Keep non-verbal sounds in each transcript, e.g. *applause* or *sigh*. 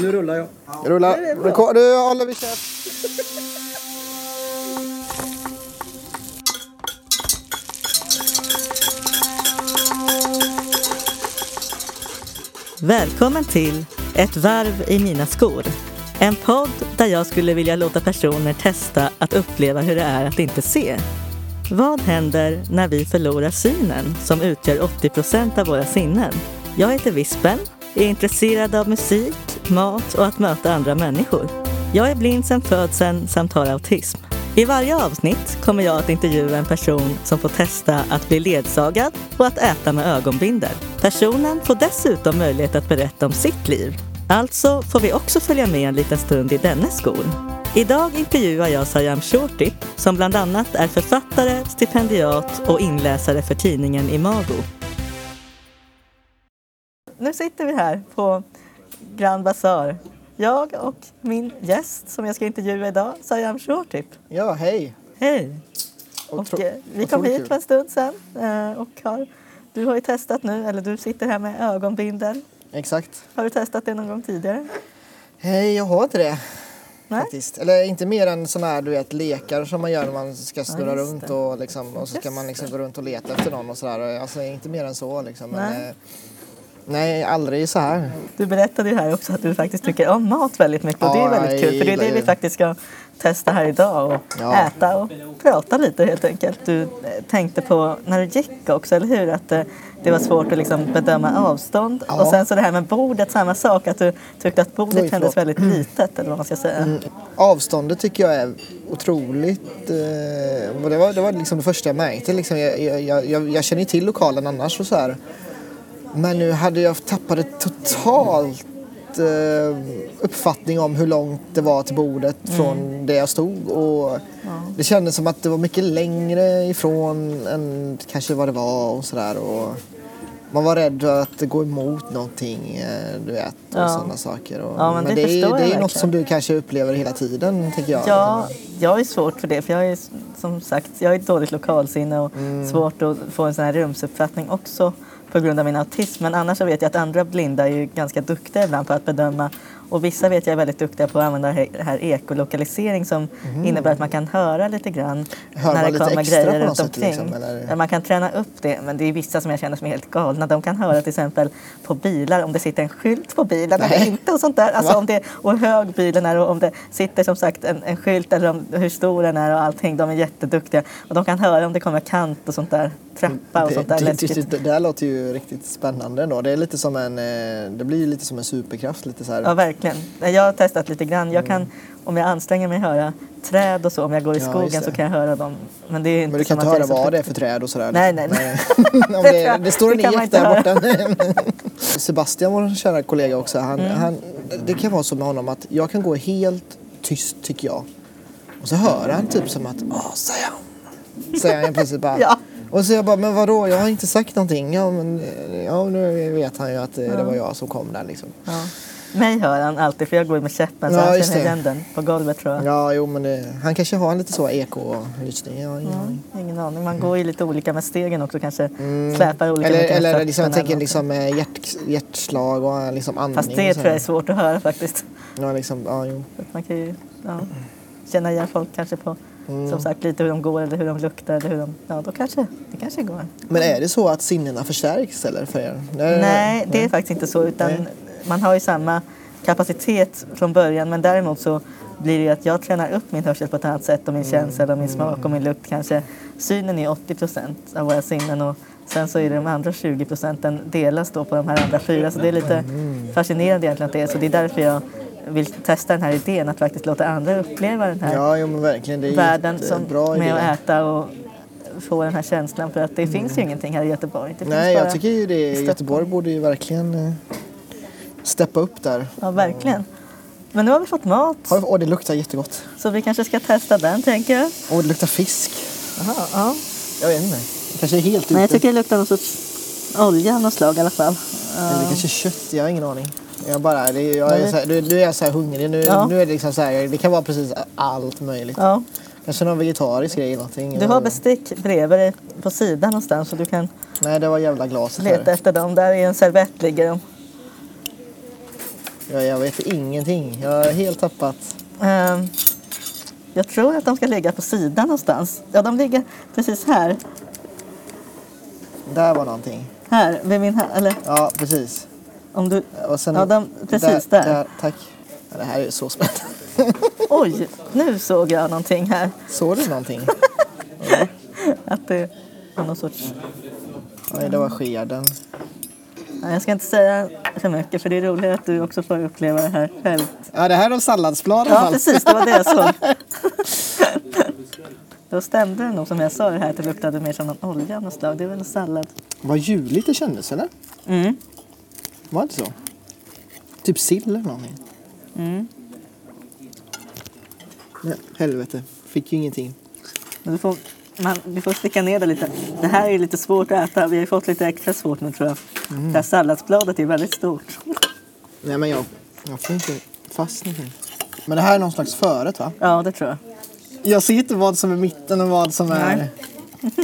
Nu rullar jag. Rulla. Rekord. Nu håller vi käft. Välkommen till Ett varv i mina skor. En podd där jag skulle vilja låta personer testa att uppleva hur det är att inte se. Vad händer när vi förlorar synen som utgör 80 procent av våra sinnen? Jag heter Vispen, är intresserad av musik, mat och att möta andra människor. Jag är blind sedan födseln samt har autism. I varje avsnitt kommer jag att intervjua en person som får testa att bli ledsagad och att äta med ögonbindel. Personen får dessutom möjlighet att berätta om sitt liv. Alltså får vi också följa med en liten stund i dennes skor. Idag intervjuar jag Sayam Shorty som bland annat är författare, stipendiat och inläsare för tidningen Imago. Nu sitter vi här på Grand Bazaar. Jag och min gäst som jag ska intervjua idag, Sayam Shorty. Ja, hej. Hej! Och, eh, vi kom hit för en stund sedan eh, och har, du har ju testat nu, eller du sitter här med ögonbindel. Exakt. Har du testat det någon gång tidigare? Hej, jag har inte det. Nej? Faktiskt. Eller inte mer än sådana här du vet, lekar som man gör när man ska snurra just runt och, liksom, och så ska man liksom gå runt och leta efter någon och sådär. Alltså inte mer än så liksom. Men, Nej. aldrig så här. Du berättade ju här också att du faktiskt tycker om mat väldigt mycket och det är väldigt kul för det är det vi faktiskt ska testa här idag och Ja. äta och prata lite helt enkelt. Du eh, tänkte på när du gick också, eller hur? Att eh, det var svårt att liksom bedöma avstånd Ja. och sen så det här med bordet, samma sak att du tyckte att bordet Oj, kändes väldigt litet eller vad man ska säga. Mm, avståndet tycker jag är otroligt... Eh, det, var, det var liksom det första jag märkte. Liksom, jag, jag, jag, jag känner till lokalen annars och så här. Men nu hade jag tappat totalt eh, uppfattning om hur långt det var till bordet från där jag stod. Och Det kändes som att det var mycket längre ifrån än kanske vad det var och sådär. Man var rädd att gå emot någonting, eh, du vet, och Ja. sådana saker. Och, Ja, men det det, är, det är något som du kanske upplever hela tiden, tycker jag. Ja, jag är svårt för det för jag är som sagt, jag har ett dåligt lokalsinne och Mm. svårt att få en sån här rumsuppfattning också på grund av min autism. Men annars så vet jag att andra blinda är ju ganska duktiga ibland på att bedöma och vissa vet jag är väldigt duktiga på att använda det här ekolokalisering som innebär att man kan höra lite grann. Hör när det kommer grejer runt sätt, omkring. liksom, eller? Man kan träna upp det men det är vissa som jag känner som är helt galna. De kan höra till exempel på bilar om det sitter en skylt på bilen eller Nej. inte och sånt där. Alltså Va? om det, och hur hög bilen är och om det sitter som sagt en, en skylt eller om, hur stor den är och allting. De är jätteduktiga. Och de kan höra om det kommer kant och sånt där. Trappa och det, sånt där det, läskigt. det, det där låter ju riktigt spännande ändå. Det är lite som en, eh, det blir lite som en superkraft lite så här. Ja, verkligen. Jag har testat lite grann. Jag kan, om jag anstränger mig, höra träd och så. Om jag går i Ja, skogen så kan jag höra dem. Men det är inte Men du kan inte höra vad det är för träd och sådär. Nej, nej, nej. *laughs* Det jag- det står en ek där borta. *laughs* Sebastian, vår kära kollega också, han, Mm. han, det kan vara så med honom att jag kan gå helt tyst tycker jag. Och så hör han typ som att, åh, säger han. Säger han plötsligt bara. *laughs* Ja. Och så jag bara, men vadå, jag har inte sagt någonting. Ja, men ja, nu vet han ju att eh, det var jag som kom där liksom. Ja. Mig hör han alltid för jag går med käppen så Ja, han känner igen den på golvet tror jag. Ja, jo, men det, han kanske har en lite så eko-lysning. Ja, ingen aning. Ingen aning. Man går ju lite olika med stegen också kanske. Släpar olika Eller, eller liksom, jag tänker liksom eh, hjärt, hjärtslag och liksom andning. Fast det tror jag är svårt att höra faktiskt. Ja, liksom, ja, jo. Man kan ju ja, känna igen folk kanske på Mm. som sagt lite hur de går eller hur de luktar eller hur de, ja då kanske det kanske går. Men är det så att sinnena förstärks eller för er? Nej, det är faktiskt inte så utan Nej. Man har ju samma kapacitet från början men däremot så blir det ju att jag tränar upp min hörsel på ett annat sätt och min känsel och min smak och min lukt kanske. Synen är 80 procent av våra sinnen och sen så är det de andra 20 procenten delas då på de här andra fyra så det är lite fascinerande egentligen att det är så det är därför jag vill testa den här idén att faktiskt låta andra uppleva den här Ja, jo, världen som, bra med att äta och få den här känslan för att det finns ju ingenting här i Göteborg. Det Nej, bara jag tycker ju det. Göteborg borde ju verkligen eh, steppa upp där. Ja, verkligen. Men nu har vi fått mat Åh, det luktar jättegott. så vi kanske ska testa den tänker jag. Åh, det luktar fisk. Aha, ja. Jag vet inte. Det kanske är helt Men jag ute. tycker det luktar någon sorts olja av något slag i alla fall. Eller kanske kött. Jag har ingen aning. Jag bara, det, jag är här, nu, nu är jag så här hungrig. Nu, Ja. nu är det liksom så här, det kan vara precis allt möjligt. Ja. Kanske någon vegetarisk grej eller någonting. Du har bestick bredvid dig på sidan någonstans så du kan Nej, det var jävla glaset leta efter dem. Där i en servett ligger de. Jag, jag vet ingenting. Jag är helt tappat. Ehm, jag tror att de ska ligga på sidan någonstans. Ja, de ligger precis här. Där var någonting. Här, vid min här, eller Ja, precis. om du... Och sen, Ja, de, precis där. Tack. Ja, det här är ju så spännande. *laughs* Oj, nu såg jag någonting här. Såg du någonting? *laughs* Att det var någon sorts... Oj, det var skeden. Nej, jag ska inte säga för mycket för det är roligt att du också får uppleva det här själv. Ja, det här är salladsblad i alla Ja, precis, det var det jag såg. *laughs* Då stämde det nog som jag sa det här att det luktade mer som någon olja av något slag. Det är väl en sallad. Vad juligt det kändes, eller? Mm. Var det inte så? Typ sill eller någonting. Mm. Ja, helvete. Fick ju ingenting. Men du får, man, vi får sticka ner det lite. Det här är lite svårt att äta. Vi har fått lite extra svårt nu tror jag. Det här salladsbladet är väldigt stort. Nej, men jag, jag får inte fast någonting. Men det här är någon slags förrätt, va? Ja, det tror jag. Jag ser inte vad som är mitten och vad som är... Nej.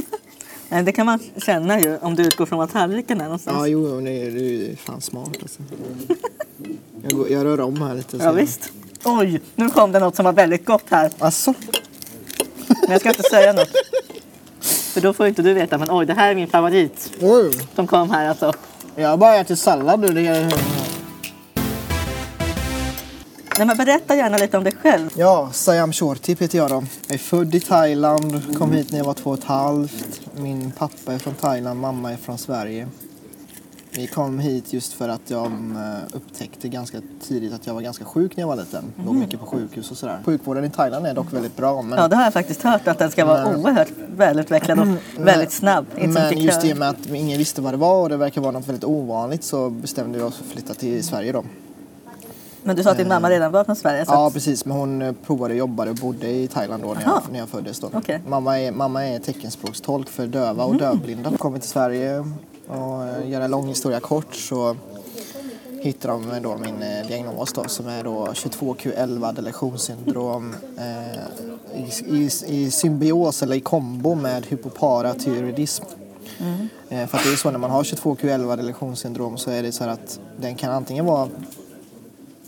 *laughs* Det kan man känna ju om du utgår från vad tallriken är någonstans. Ja, jo, det är, det är fan smart alltså. *laughs* Jag, går, jag rör om här lite. och Ja, visst. Oj, nu kom det något som var väldigt gott här. Alltså, Men jag ska inte säga något. För då får inte du veta. Men oj, det här är min favorit oj. som kom här alltså. Jag har bara ätit sallad nu. Det är... Nej, men berätta gärna lite om dig själv. Ja, Sayam Shortip heter jag då. Jag är född i Thailand, kom hit när jag var två och ett halvt. Min pappa är från Thailand, mamma är från Sverige. Vi kom hit just för att jag eh, upptäckte ganska tidigt att jag var ganska sjuk när jag var liten. Låg mycket på sjukhus och sådär. Sjukvården i Thailand är dock väldigt bra. Men, Ja, det har jag faktiskt hört att den ska vara Nej. oerhört välutvecklad och väldigt snabb. Inte så men just i och med att ingen visste vad det var och det verkar vara något väldigt ovanligt så bestämde vi oss för att flytta till Sverige då. Men du sa att din mamma redan var från Sverige. Så Ja att... precis, men hon eh, provade jobbade och bodde i Thailand då när jag, när jag föddes. Då. Okej. Mamma, är, mamma är teckenspråkstolk för döva och Mm. dövblinda. Kommer till Sverige och eh, gör en lång historia kort så hittar de då min eh, diagnos då, som är då 22q11 deletionssyndrom eh, i, i, i symbios eller i kombo med hypoparathyroidism. Mm. Eh, för att det är så när man har 22q11 deletionssyndrom så är det så här att den kan antingen vara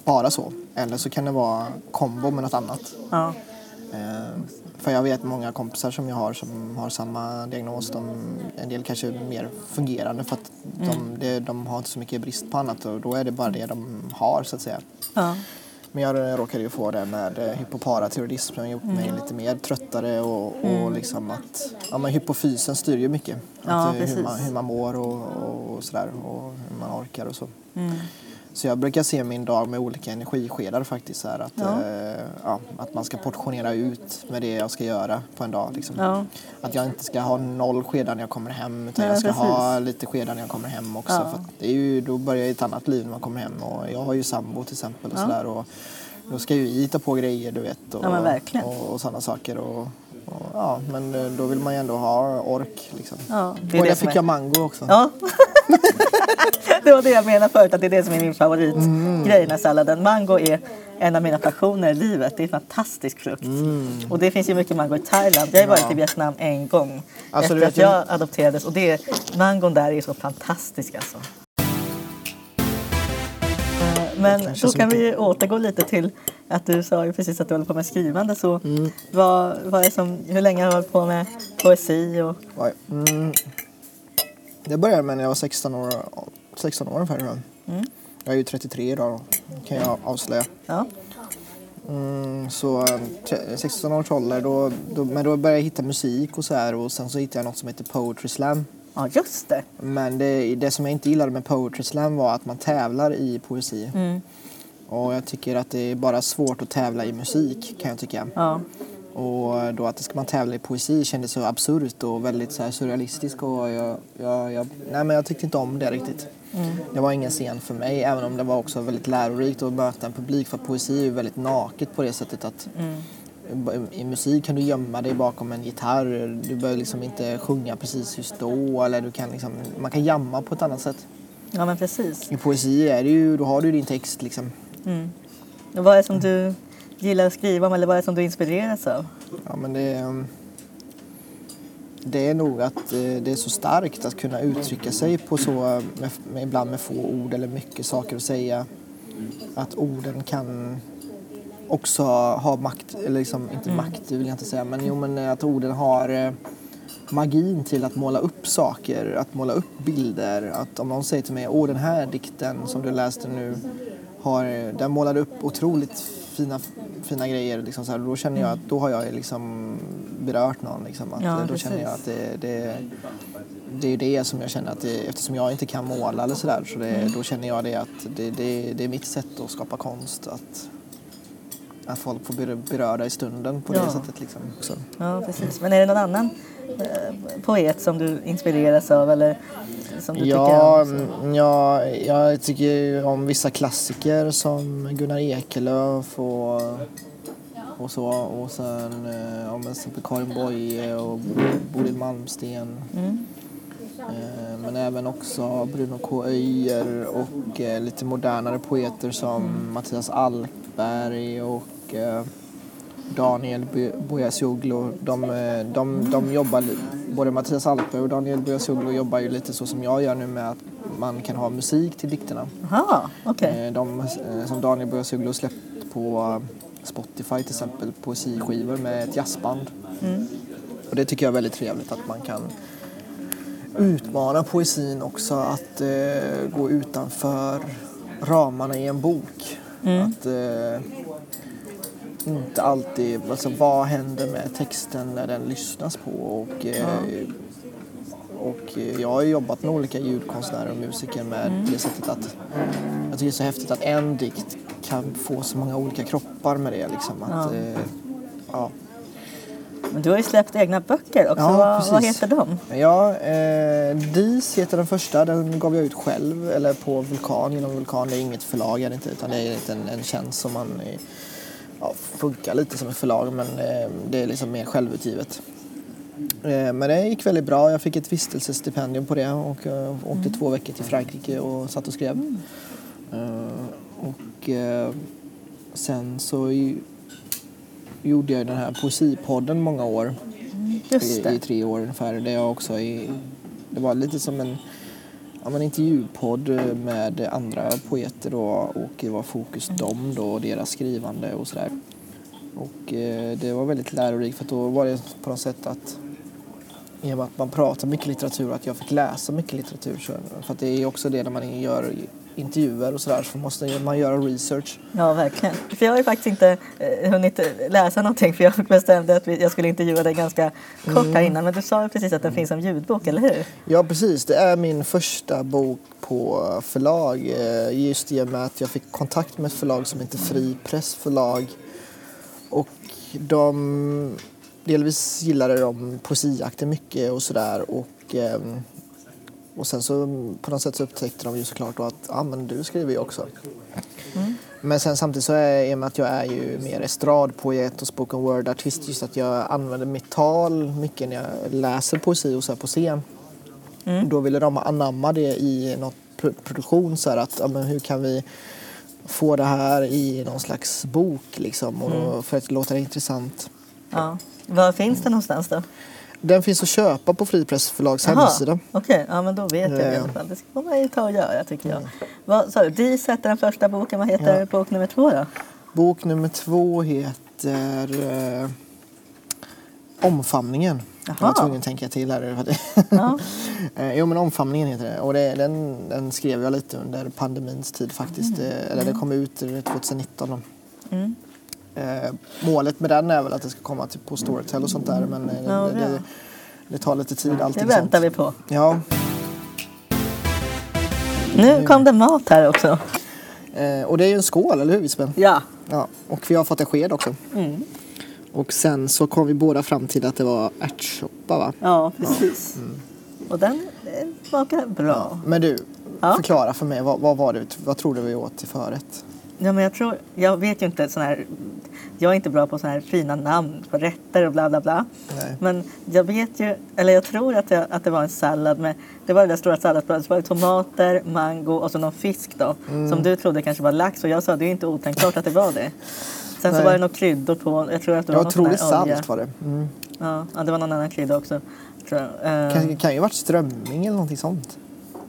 bara så eller så kan det vara kombo med något annat. Ja. Eh, för jag vet många kompisar som jag har som har samma diagnos. De, en del kanske är mer fungerande för att de, det, de har inte så mycket brist på annat och då är det bara det de har så att säga. Ja. Men jag råkade ju få det med eh, hypoparathyroidism som har gjort mig lite mer tröttare och, och liksom att ja, men hypofysen styr ju mycket. Att, eh, hur, man, hur man mår och, och sådär och hur man orkar och så. Mm. Så jag brukar se min dag med olika energiskedar faktiskt. Så här, att, Ja. eh, ja, att man ska portionera ut med det jag ska göra på en dag. Liksom. Ja. Att jag inte ska ha noll skedar när jag kommer hem utan Nej, jag ska precis. ha lite skedar när jag kommer hem också. För det är ju, då börjar ett annat liv när man kommer hem och jag har ju sambo till exempel. Och sådär, och då ska ju vi ta på grejer du vet. Och, och, och sådana saker. Och, ja, men eh, då vill man ju ändå ha ork. Liksom. Ja, och det där fick är- jag mango också. Ja. *laughs* *laughs* *laughs* det var det jag menade förut, att det är det som är min favoritgrej med salladen. Mango är en av mina passioner i livet. Det är fantastisk frukt. Och det finns ju mycket mango i Thailand. Jag har varit Mm. Ja. i Vietnam en gång Alltså, efter att jag adopterades. Och det, mangon där är så fantastisk alltså. Eh, Men då kan vi återgå lite till att du sa ju precis att du håller på med skrivande. Så Mm. vad, vad är som, hur länge har du hållit på med poesi? Och. Mm. Det började med när jag var 16 år, 16 år ungefär. Mm. Jag är ju 33 idag kan jag avslöja. ja. Mm, så eh, tre- 16 års ålder, då, då, men då började jag hitta musik och så här och sen så hittade jag något som heter Poetry Slam. ja, just det. Men det, det som jag inte gillade med Poetry Slam var att man tävlar i poesi. Mm. Och jag tycker att det är bara svårt att tävla i musik kan jag tycka. Ja. Och då att det ska man tävla i poesi kändes så absurt och väldigt så surrealistiskt och jag, jag, jag, nej men jag tyckte inte om det riktigt. Det var ingen scen för mig även om det var också väldigt lärorikt att möta en publik för poesi är ju väldigt naket på det sättet att i musik kan du gömma dig bakom en gitarr. Du behöver liksom inte sjunga precis just då eller du kan liksom, man kan jamma på ett annat sätt. ja, men precis. I poesi är det ju, då har du din text liksom. Mm. Och vad är som du gillar att skriva om eller vad är det som du inspireras av? Ja, men det, är, det är nog att eh, det är så starkt att kunna uttrycka sig på så, med, med, ibland med få ord eller mycket saker att säga. att orden kan också ha makt, eller liksom, inte makt det vill jag inte säga, men jo men att orden har eh, magin till att måla upp saker, att måla upp bilder. Att om någon säger till mig, åh den här dikten som du läste nu, har, den målade upp otroligt fina, fina grejer. Liksom så här, då känner jag att då har jag liksom berört någon. Liksom, att, Ja, då precis. känner jag att det, det, det är det som jag känner att det, eftersom jag inte kan måla eller sådär så det, då känner jag det att det, det, det är mitt sätt att skapa konst. Att, att folk får bli berörda i stunden på Ja. det sättet. Liksom, också. Ja, precis. Men är det någon annan poet som du inspireras av eller som du Ja, tycker mm, ja, jag tycker om vissa klassiker som Gunnar Ekelöf och, och så. Och sen eh, om till exempel Karin Boye och Bodil Malmsten. Mm. Eh, men även också Bruno K. Öijer och eh, lite modernare poeter som Mattias Alkberg och eh, Daniel Bo- Boyasoglu. De, eh, de, de jobbar, både Mattias Alkberg och Daniel Boyasoglu jobbar ju lite så som jag gör nu med att man kan ha musik till dikterna. Jaha, okej. Eh, De, eh, som Daniel Boyasoglu släppt på Spotify till exempel, poesiskivor med ett jazzband. Mm. Och det tycker jag är väldigt trevligt att man kan utmana poesin också att eh, gå utanför ramarna i en bok. Att eh, inte alltid, alltså vad händer med texten när den lyssnas på och eh, och eh, jag har jobbat med olika ljudkonstnärer och musiker med på det sättet att jag tycker det är så häftigt att en dikt kan få så många olika kroppar med det liksom. Att, Ja. eh, ja. Men du har ju släppt egna böcker också. Ja, vad, vad heter de? Ja, eh, DIS heter den första. Den gav jag ut själv, eller på Vulkan. Genom Vulkan. Det är inget förlag är det inte, utan det är en, en tjänst som man ja, funkar lite som ett förlag, men eh, det är liksom mer självutgivet. Eh, men det gick väldigt bra. Jag fick ett vistelsestipendium på det och eh, åkte två veckor till Frankrike och satt och skrev. Eh, och sen så gjorde jag den här poesipodden många år Just i, i tre år ungefär. Det, jag också i, det var lite som en ja, men intervjupodd eh, med andra poeter då, och var fokus dem då och deras skrivande och sådär. Och eh, det var väldigt lärorikt för att då var det på något sätt att i och med att man pratar mycket litteratur att jag fick läsa mycket litteratur. För att det är också det när man gör intervjuer och sådär så måste man göra research. Ja, verkligen. För jag har ju faktiskt inte eh, hunnit läsa någonting för jag *laughs* bestämde att jag skulle intervjua dig ganska kort Mm. här innan. Men du sa ju precis att den finns som ljudbok, eller hur? Ja precis, det är min första bok på förlag. eh, Just i och med att jag fick kontakt med ett förlag som heter Fri Pressförlag. Och de, delvis gillade de poesiakten mycket och sådär. Och, ehm, och sen så på något sätt så upptäckte de ju såklart då att ah, men du skriver ju också. Men sen samtidigt så är i och med att jag är ju mer estradpoet och spoken word-artist just att jag använder mitt tal mycket när jag läser poesi och så på scen. Då ville de anamma det i någon pro- produktion så här att ja, men hur kan vi få det här i någon slags bok liksom och då, för att låta det intressant. Ja. Var finns den någonstans då? Den finns att köpa på Fripressförlags Jaha, hemsida. Okej, ja men då vet jag det i Ja. alla fall. Det ska man ju ta och göra tycker jag. Vad sa du? Dis heter den första boken. Vad heter Ja. bok nummer två då? Bok nummer två heter eh, Omfamningen. Jag var tvungen att tänka till här. *laughs* Ja. Eh, jo men Omfamningen heter det och det, den, den skrev jag lite under pandemins tid faktiskt. Eh, Eller den kom ut eh, 2019. Då. Mm. Eh, målet med den är väl att det ska komma till på Storytel och sånt där men eh, Ja, det, det, det tar lite tid Det allting väntar sånt. vi på. Ja, Nu kom det mat här också. eh, och det är ju en skål, eller hur Vispen? Ja. Ja, och vi har fått en sked också. Mm. Och sen så kom vi båda fram till att det var ärtsoppa va? Ja, precis. Och den smakar bra. Men du, Ja. förklara för mig, vad, vad var det, vad tror du vi åt till förrätt? Ja, men jag tror, jag vet ju inte sån här, jag är inte bra på såna här fina namn på rätter och bla bla bla. Nej. Men jag vet ju, eller jag tror att, jag, att det var en sallad med, det var det där stora salladsbladet, så var det tomater, mango och så någon fisk då. Mm. Som du trodde kanske var lax och jag sa det är inte otänkbart att det var det. Sen så Nej. var det några kryddor på, jag tror att det var var någon olja. salt var det. Mm. Ja, det var någon annan krydda också. Tror jag. Eh, Kan, kan ju varit strömming eller någonting sånt.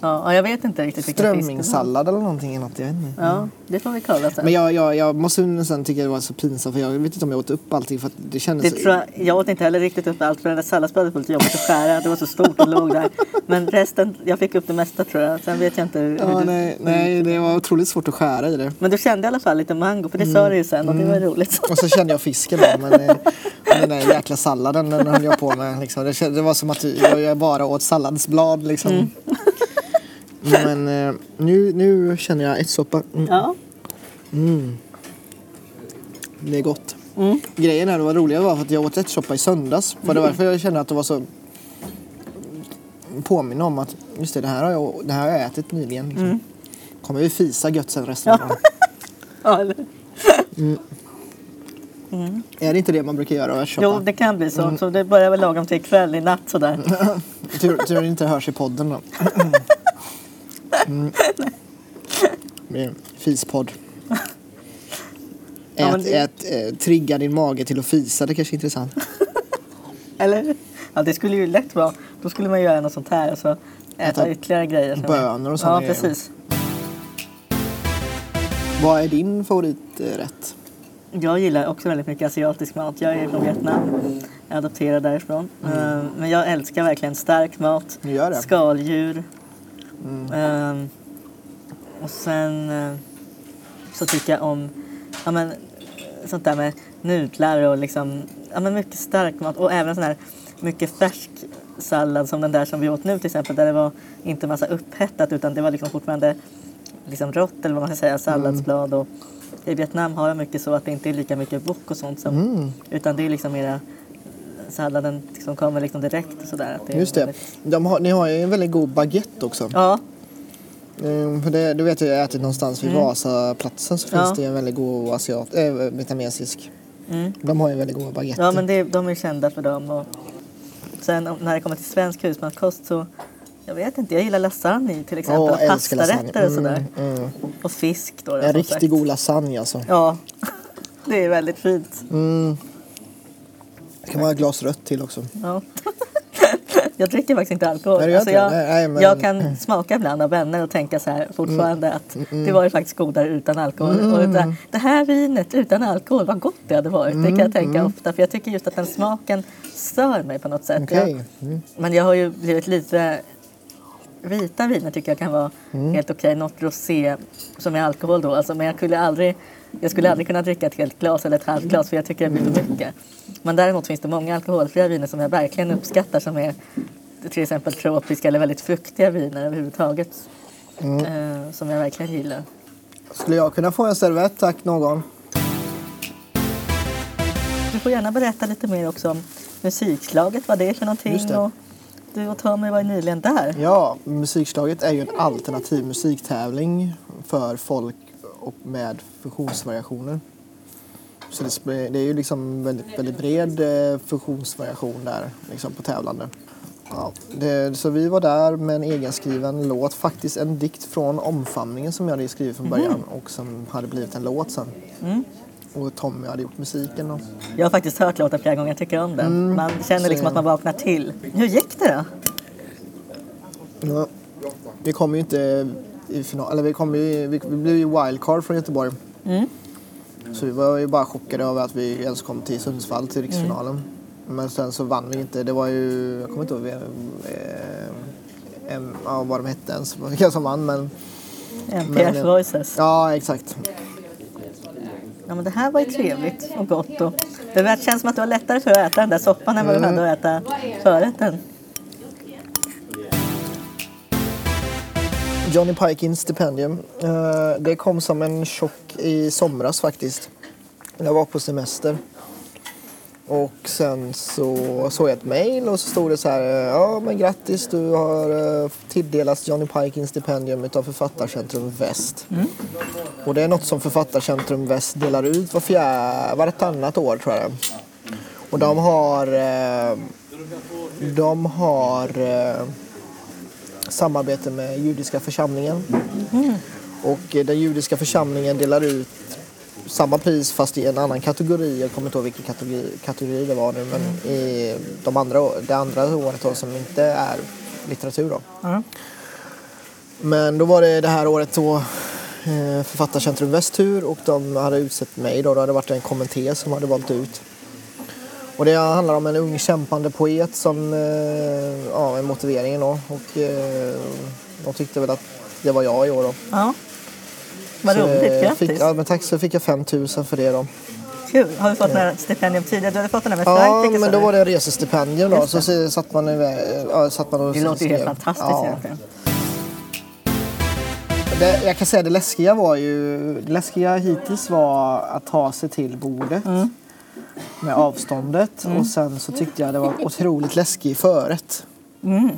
Ja, jag vet inte riktigt vilken. Strömmingssallad eller någonting. eller Något, jag vet inte. Ja, det får vi kolla sen. Men jag, jag, jag måste nästan tycka det var så pinsamt för jag vet inte om jag åt upp allting för det kändes Det tror jag, jag åt inte heller riktigt upp allt för det där salladsbladet var lite jobbigt att skära. Det var så stort och låg där. Men resten, jag fick upp det mesta tror jag. Sen vet jag inte hur, Ja, du... nej, nej, det var otroligt svårt att skära i det. Men du kände i alla fall lite mango, för det sa du ju sen och det var roligt. Och så kände jag fisken då, men eh, den där jäkla salladen den höll jag på med. Liksom. Det, det var som att jag bara åt salladsblad liksom. Men eh, nu, nu känner jag ärtsoppa. Mm, Ja. det är gott. Mm. Grejen är, det var roliga var att jag åt ärtsoppa i söndags. För det var därför jag kände att det var så påminna om att just det, det här har jag, det här har jag ätit nyligen. Liksom. Kommer vi fisa gött sen resten av dagen. *laughs* ja eller? Är det inte det man brukar göra av ärtsoppa? Jo, det kan bli så. Så det börjar väl lagom till ikväll i natt sådär. *laughs* Tur, tur inte hörs i podden då. *laughs* Mm. Fispodd. Ja, Ät, det- ät, eh, trigga din mage till att fisa, det kanske är intressant. *laughs* Eller? Ja, det skulle ju lätt vara. Då skulle man göra något sånt här och så äta Äta ytterligare grejer. bönor och såna Ja, grejer. precis. Vad är din favoriträtt? Jag gillar också väldigt mycket asiatisk mat. Jag är från Vietnam. Jag är adopterad därifrån. Eh, Men jag älskar verkligen stark mat. Du gör det? Skaldjur. Eh, och sen eh, så tycker jag om ja, men, sånt där med nudlar och liksom, ja, men mycket stark mat. Och även sån här mycket färsk sallad som den där som vi åt nu till exempel. Där det var inte massa upphettat utan det var liksom fortfarande liksom rått eller vad man ska säga, salladsblad. Och I Vietnam har de mycket så att det inte är lika mycket wok och sånt. Som, Mm. Utan det är liksom mera salladen som kommer liksom direkt. och Sådär, att det Just det. väldigt- De har, ni har ju en väldigt god baguette också. Ja, Mm, för det, du vet jag har ätit någonstans vid Vasaplatsen så finns Mm. Ja. det en väldigt god asiat, äh, vietnamesisk. mm. De har ju väldigt goda baguetter. ja men det, de är kända för dem. Och sen när det kommer till svensk husmanskost så jag vet inte, jag gillar lasagne till exempel. Åh, lasagne. pastarätter och sådär. Mm, mm. Och fisk då. En riktigt god lasagne alltså. Ja, *laughs* det är väldigt fint. Mm. Det kan vara ett glas rött till också. Ja. *laughs* jag dricker faktiskt inte alkohol. Nej, du gör alltså jag? Nej, men- jag kan smaka ibland av vänner och tänka så här fortfarande att det var ju faktiskt godare utan alkohol. Och det, det här vinet utan alkohol, vad gott det hade varit. Det kan jag tänka ofta. För jag tycker just att den smaken stör mig på något sätt. Okej. Jag, Mm. men jag har ju blivit lite... Vita viner tycker jag kan vara Mm. helt okej. Något rosé som är alkohol då. Alltså, men jag skulle aldrig... Jag skulle aldrig kunna dricka ett helt glas eller ett halvt glas för jag tycker det blir för mycket. Men däremot finns det många alkoholfria viner som jag verkligen uppskattar som är till exempel tropiska eller väldigt fruktiga viner överhuvudtaget. Mm. Eh, som jag verkligen gillar. Skulle jag kunna få en servett tack någon? Du får gärna berätta lite mer också om musikslaget, vad det är för någonting. Och du och Tommy var nyligen där. Ja, musikslaget är ju en alternativ musiktävling för folk och med funktionsvariationer. Så det, är ju liksom väldigt, väldigt bred eh, funktionsvariation där liksom på tävlande. Ja, det, så vi var där med en egenskriven låt, faktiskt en dikt från omfamningen som jag hade skrivit från början och som hade blivit en låt sen. Mm. Och Tommy hade gjort musiken. Och, Jag har faktiskt hört låten flera gånger, jag tycker om den. Mm. Man känner liksom Så- att man vaknar till. Hur gick det då? ja, vi kom ju inte i final, eller vi, kom ju, vi, vi blev ju wildcard från Göteborg. Mm. Så vi var ju bara chockade över att vi ens kom till Sundsvall till riksfinalen. Mm. Men sen så vann vi inte. Det var ju, jag kommer inte ihåg vem, eh, em, ja, vad de hette ens, vilka som vann. Men MPF Men- Voices. ja, exakt. Ja, men det här var ju trevligt och gott. Och det känns som att det var lättare för att äta den där soppan än vad Mm. du hade att äta förrätten. Johnny Pikins stipendium. Eh, det kom som en chock i somras faktiskt. Jag var på semester. Och sen så såg jag ett mail och så stod det så här. eh, Ja men grattis du har eh, tilldelats Johnny Pikins stipendium utav Författarcentrum Väst. Och det är något som Författarcentrum Väst delar ut var fjär, vartannat år tror jag. Och de har de har samarbete med judiska församlingen. Och eh, den judiska församlingen delar ut samma pris fast i en annan kategori. Jag kommer inte ihåg vilken kategori, kategori det var nu. Men i de andra, det andra året då, som inte är litteratur. Då. Ja. Men då var det det här året då eh, Författarcentrum Västur och de hade utsett mig då. Det hade varit en kommitté som hade valt ut. Och det handlar om en ung kämpande poet som, eh, ja, en motivering då. Och eh, de tyckte väl att det var jag i år då. Ja. Vad roligt, eh, grattis. Fick, ja, men tack så fick jag 5 000 för det då. Kul. Har du fått några stipendium tidigare? Du hade fått den med Ja, Frankrike men sa då var det resestipendium då. Så satt man, ja, satt man och Det låter ju helt fantastiskt Ja. egentligen. Det, jag kan säga det läskiga var ju, det läskiga hittills var att ta sig till bordet Mm. Med avståndet och sen så tyckte jag det var otroligt läskigt i förrätt. Mm.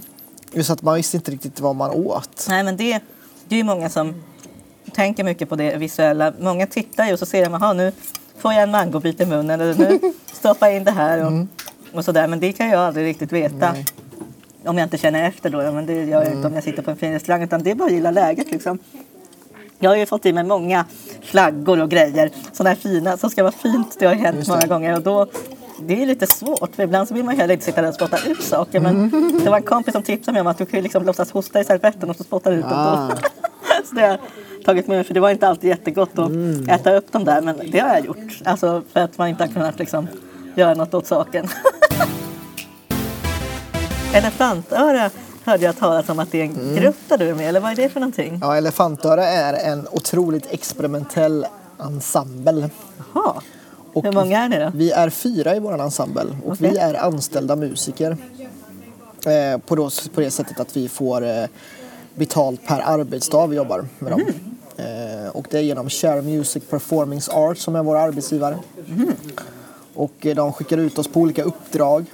Just att man visste inte riktigt vad man åt. Nej, men det, det är ju många som tänker mycket på det visuella. Många tittar ju och så ser de, jaha nu får jag en mangobit i munnen eller nu *laughs* stoppar jag in det här och, och sådär. Men det kan jag aldrig riktigt veta. Mm. Nej. Om jag inte känner efter då. Ja, Men det gör jag inte om jag sitter på en fin restaurang. Utan det är bara att gilla läget liksom. Jag har ju fått i mig många flaggor och grejer. Sådana här fina, som ska vara fint. Det har hänt många gånger. Och då, det är lite svårt. För ibland så vill man heller inte sitta där och spotta ut saker. Men det var en kompis som tipsade mig om att du kan ju liksom låtsas hosta i servetten och så spottar du ut. Ah. *laughs* så det har jag tagit med mig. För det var inte alltid jättegott att Mm. äta upp dem där. Men det har jag gjort. Alltså för att man inte har kunnat liksom göra något åt saken. *laughs* Elefantöra hörde jag talas om att det är en Mm. grupp där du är med. Eller vad är det för någonting? Ja, Elefantöra är en otroligt experimentell ensemble. Jaha. Och Hur många är ni då? Vi är fyra i vår ensemble och Okej. vi är anställda musiker. Eh, på, då, på det sättet att vi får eh, betalt per arbetsdag vi jobbar med dem. Mhm. Eh, och det är genom Share Music Performing Arts som är vår arbetsgivare. Mhm. Och eh, de skickar ut oss på olika uppdrag.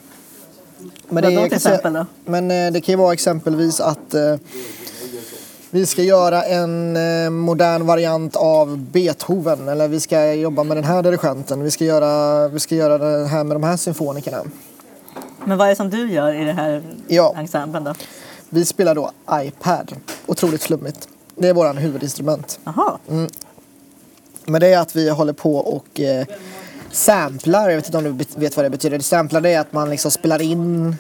Men kan säga- exempel då? Men eh, det kan ju vara exempelvis att eh, vi ska göra en eh, modern variant av Beethoven eller vi ska jobba med den här dirigenten. Vi ska göra, vi ska göra det här med de här symfonikerna. Men vad är det som du gör i det här Ja. ensemblen då? Vi spelar då iPad. Otroligt flummigt. Det är våran huvudinstrument. Jaha. Men det är att vi håller på och eh, samplar. Jag vet inte om du vet vad det betyder. Samplar det är att man liksom spelar in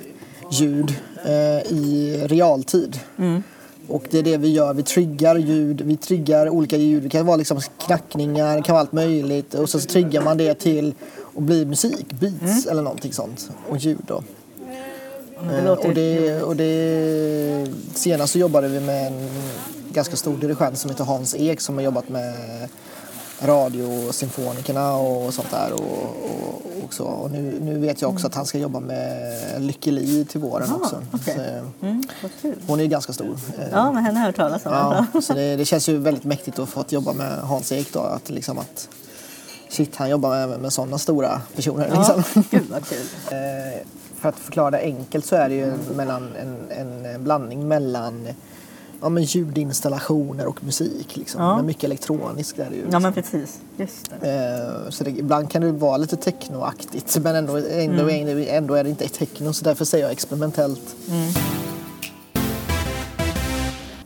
ljud eh, i realtid. Och det är det vi gör. Vi triggar ljud. Vi triggar olika ljud. Det kan vara liksom knackningar, det kan vara allt möjligt. Och så triggar man det till att bli musik, beats eller någonting sånt. Och ljud då. Det Eh, och, det, och det, senast så jobbade vi med en ganska stor dirigent som heter Hans Ek som har jobbat med radiosymfonikerna och sånt där. Och, och, och, så. och nu, nu vet jag också att han ska jobba med Lykke Li till våren Ah, också. okej. Så, Mm, vad kul. hon är ju ganska stor. Eh, Ja, men henne har jag hört talas om. Ja, så det, det känns ju väldigt mäktigt att få jobba med Hans Ek då. Att liksom att shit, han jobbar med, med sådana stora personer. Ja, Liksom. gud vad kul. *laughs* Eh, för att förklara det enkelt så är det ju mellan en, en blandning mellan ja, men ljudinstallationer och musik. Liksom. Ja. Men mycket elektroniskt är det ju. Ja, men precis. Just det. Eh, så det, ibland kan det vara lite technoaktigt men ändå, ändå, Mm. ändå, ändå är det inte techno så därför säger jag experimentellt.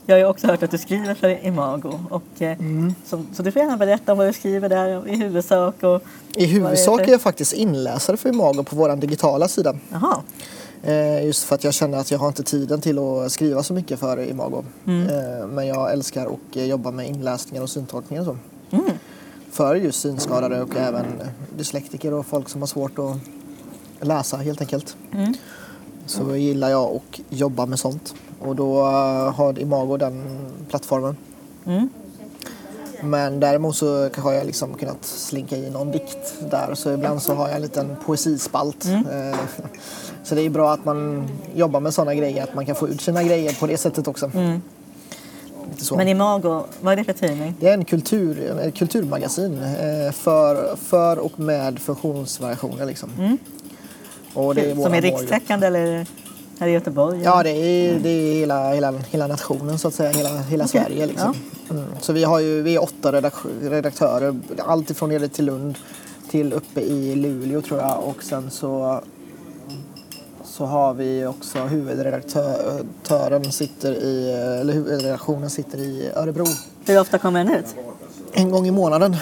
Jag har ju också hört att du skriver för Imago. Och, eh, Mm. så, så du får gärna berätta om vad du skriver där i huvudsak. Och, I huvudsak är jag faktiskt inläsare för Imago på vår digitala sida. jaha. Eh, just för att jag känner att jag har inte tiden till att skriva så mycket för Imago. Mm. Eh, men jag älskar att eh, jobba med inläsningar och syntolkningar och så. Mm. För just synskadade och även dyslektiker och folk som har svårt att läsa helt enkelt. Mm. Så gillar jag att jobba med sånt. Och då har Imago den plattformen. Mm. Men däremot så har jag liksom kunnat slinka i någon dikt där. Så ibland så har jag en liten poesispalt. Eh, Så det är bra att man jobbar med sådana grejer, att man kan få ut sina grejer på det sättet också. Mm. Men Imago, vad är det för tidning? Det är en kultur, ett kulturmagasin eh, för, för och med funktionsvariationer. Liksom. Och det är Som är rikstäckande eller här i Göteborg? Ja, det är, det är hela, hela, hela nationen så att säga, hela, hela Okej, Sverige. Liksom. Mm. Så vi, har ju, vi är åtta redak- redaktörer, allt ifrån nere till Lund till uppe i Luleå tror jag. Och sen så, så har vi också huvudredaktören sitter i, eller huvudredaktionen sitter i Örebro. Hur ofta kommer den ut? En gång i månaden.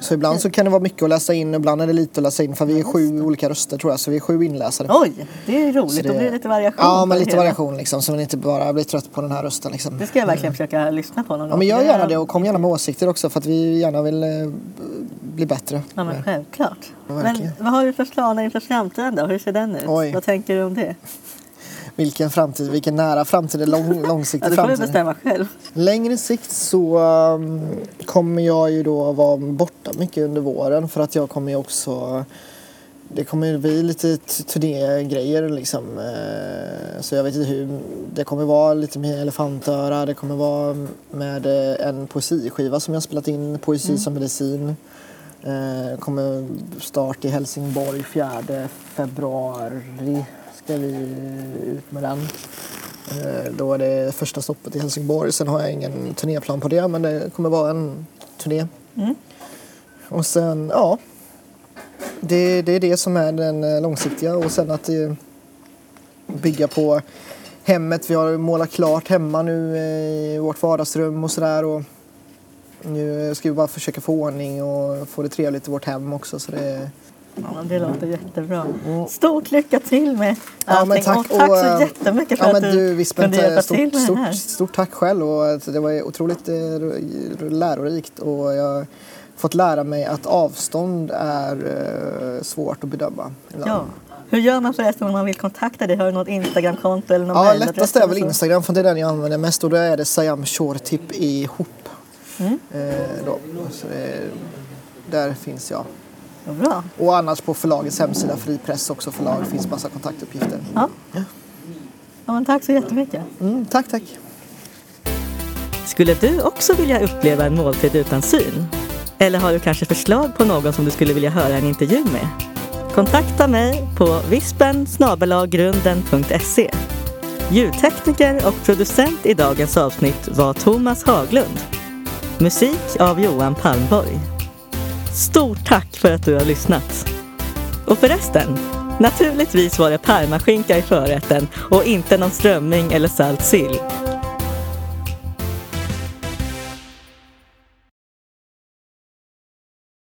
Så ibland så kan det vara mycket att läsa in, ibland är det lite att läsa in för vi är sju olika röster tror jag, så vi är sju inläsare. Oj, det är roligt. Så Då blir det lite variation. Ja, men det lite hela. variation liksom, så man inte bara blir trött på den här rösten liksom. Det ska jag verkligen försöka lyssna på någon Ja gång. men gör Det är- gärna det och kom gärna med åsikter också för att vi gärna vill eh, bli bättre. Ja men självklart. Ja, men vad har du för planer inför framtiden då? Hur ser den ut? Oj. Vad tänker du om det? Vilken framtid, vilken nära framtid, lång, *laughs* Ja, långsiktig det får du framtid. bestämma själv. Längre sikt så um, kommer jag ju då vara borta mycket under våren för att jag kommer ju också det kommer ju bli lite turnégrejer liksom. Eh, Så jag vet inte hur. Det kommer vara lite med elefantöra, det kommer vara med eh, en poesiskiva som jag spelat in, Poesi som medicin. Eh, kommer start i Helsingborg 4 februari ska vi ut med den. Eh, Då är det första stoppet i Helsingborg. Sen har jag ingen turnéplan på det men det kommer vara en turné. Mm. Och sen, ja. Det, det är det som är den eh, långsiktiga och sen att bygga på hemmet. Vi har målat klart hemma nu i vårt vardagsrum och sådär. Nu ska vi bara försöka få ordning och få det trevligt i vårt hem också. Så det, Ja, det låter jättebra. Stort lycka till med Ja, allting. men tack. Och tack så Och, eh, jättemycket för Ja, att du, du kunde hjälpa stort, till med det här. stort, tack själv. Och att det var otroligt eh, lärorikt och jag har fått lära mig att avstånd är eh, svårt att bedöma. ibland. Ja. Hur gör man förresten om man vill kontakta dig? Har du något Instagramkonto eller någon Ja, lättast är väl? Instagram för det är den jag använder mest och då är det Sayam Shortip ihop. Mm. Eh, då. Så det, där finns jag. Ja, bra. Och annars på förlagets hemsida, Fri Press också förlag, finns massa kontaktuppgifter. Ja. Ja, men tack så jättemycket. Mm, tack, tack. Skulle du också vilja uppleva en måltid utan syn? Eller har du kanske förslag på någon som du skulle vilja höra en intervju med? Kontakta mig på vispen. Ljudtekniker och producent i dagens avsnitt var Thomas Haglund. Musik av Johan Palmborg. Stort tack för att du har lyssnat. Och förresten, naturligtvis var det parmaskinka i förrätten och inte någon strömming eller salt sill.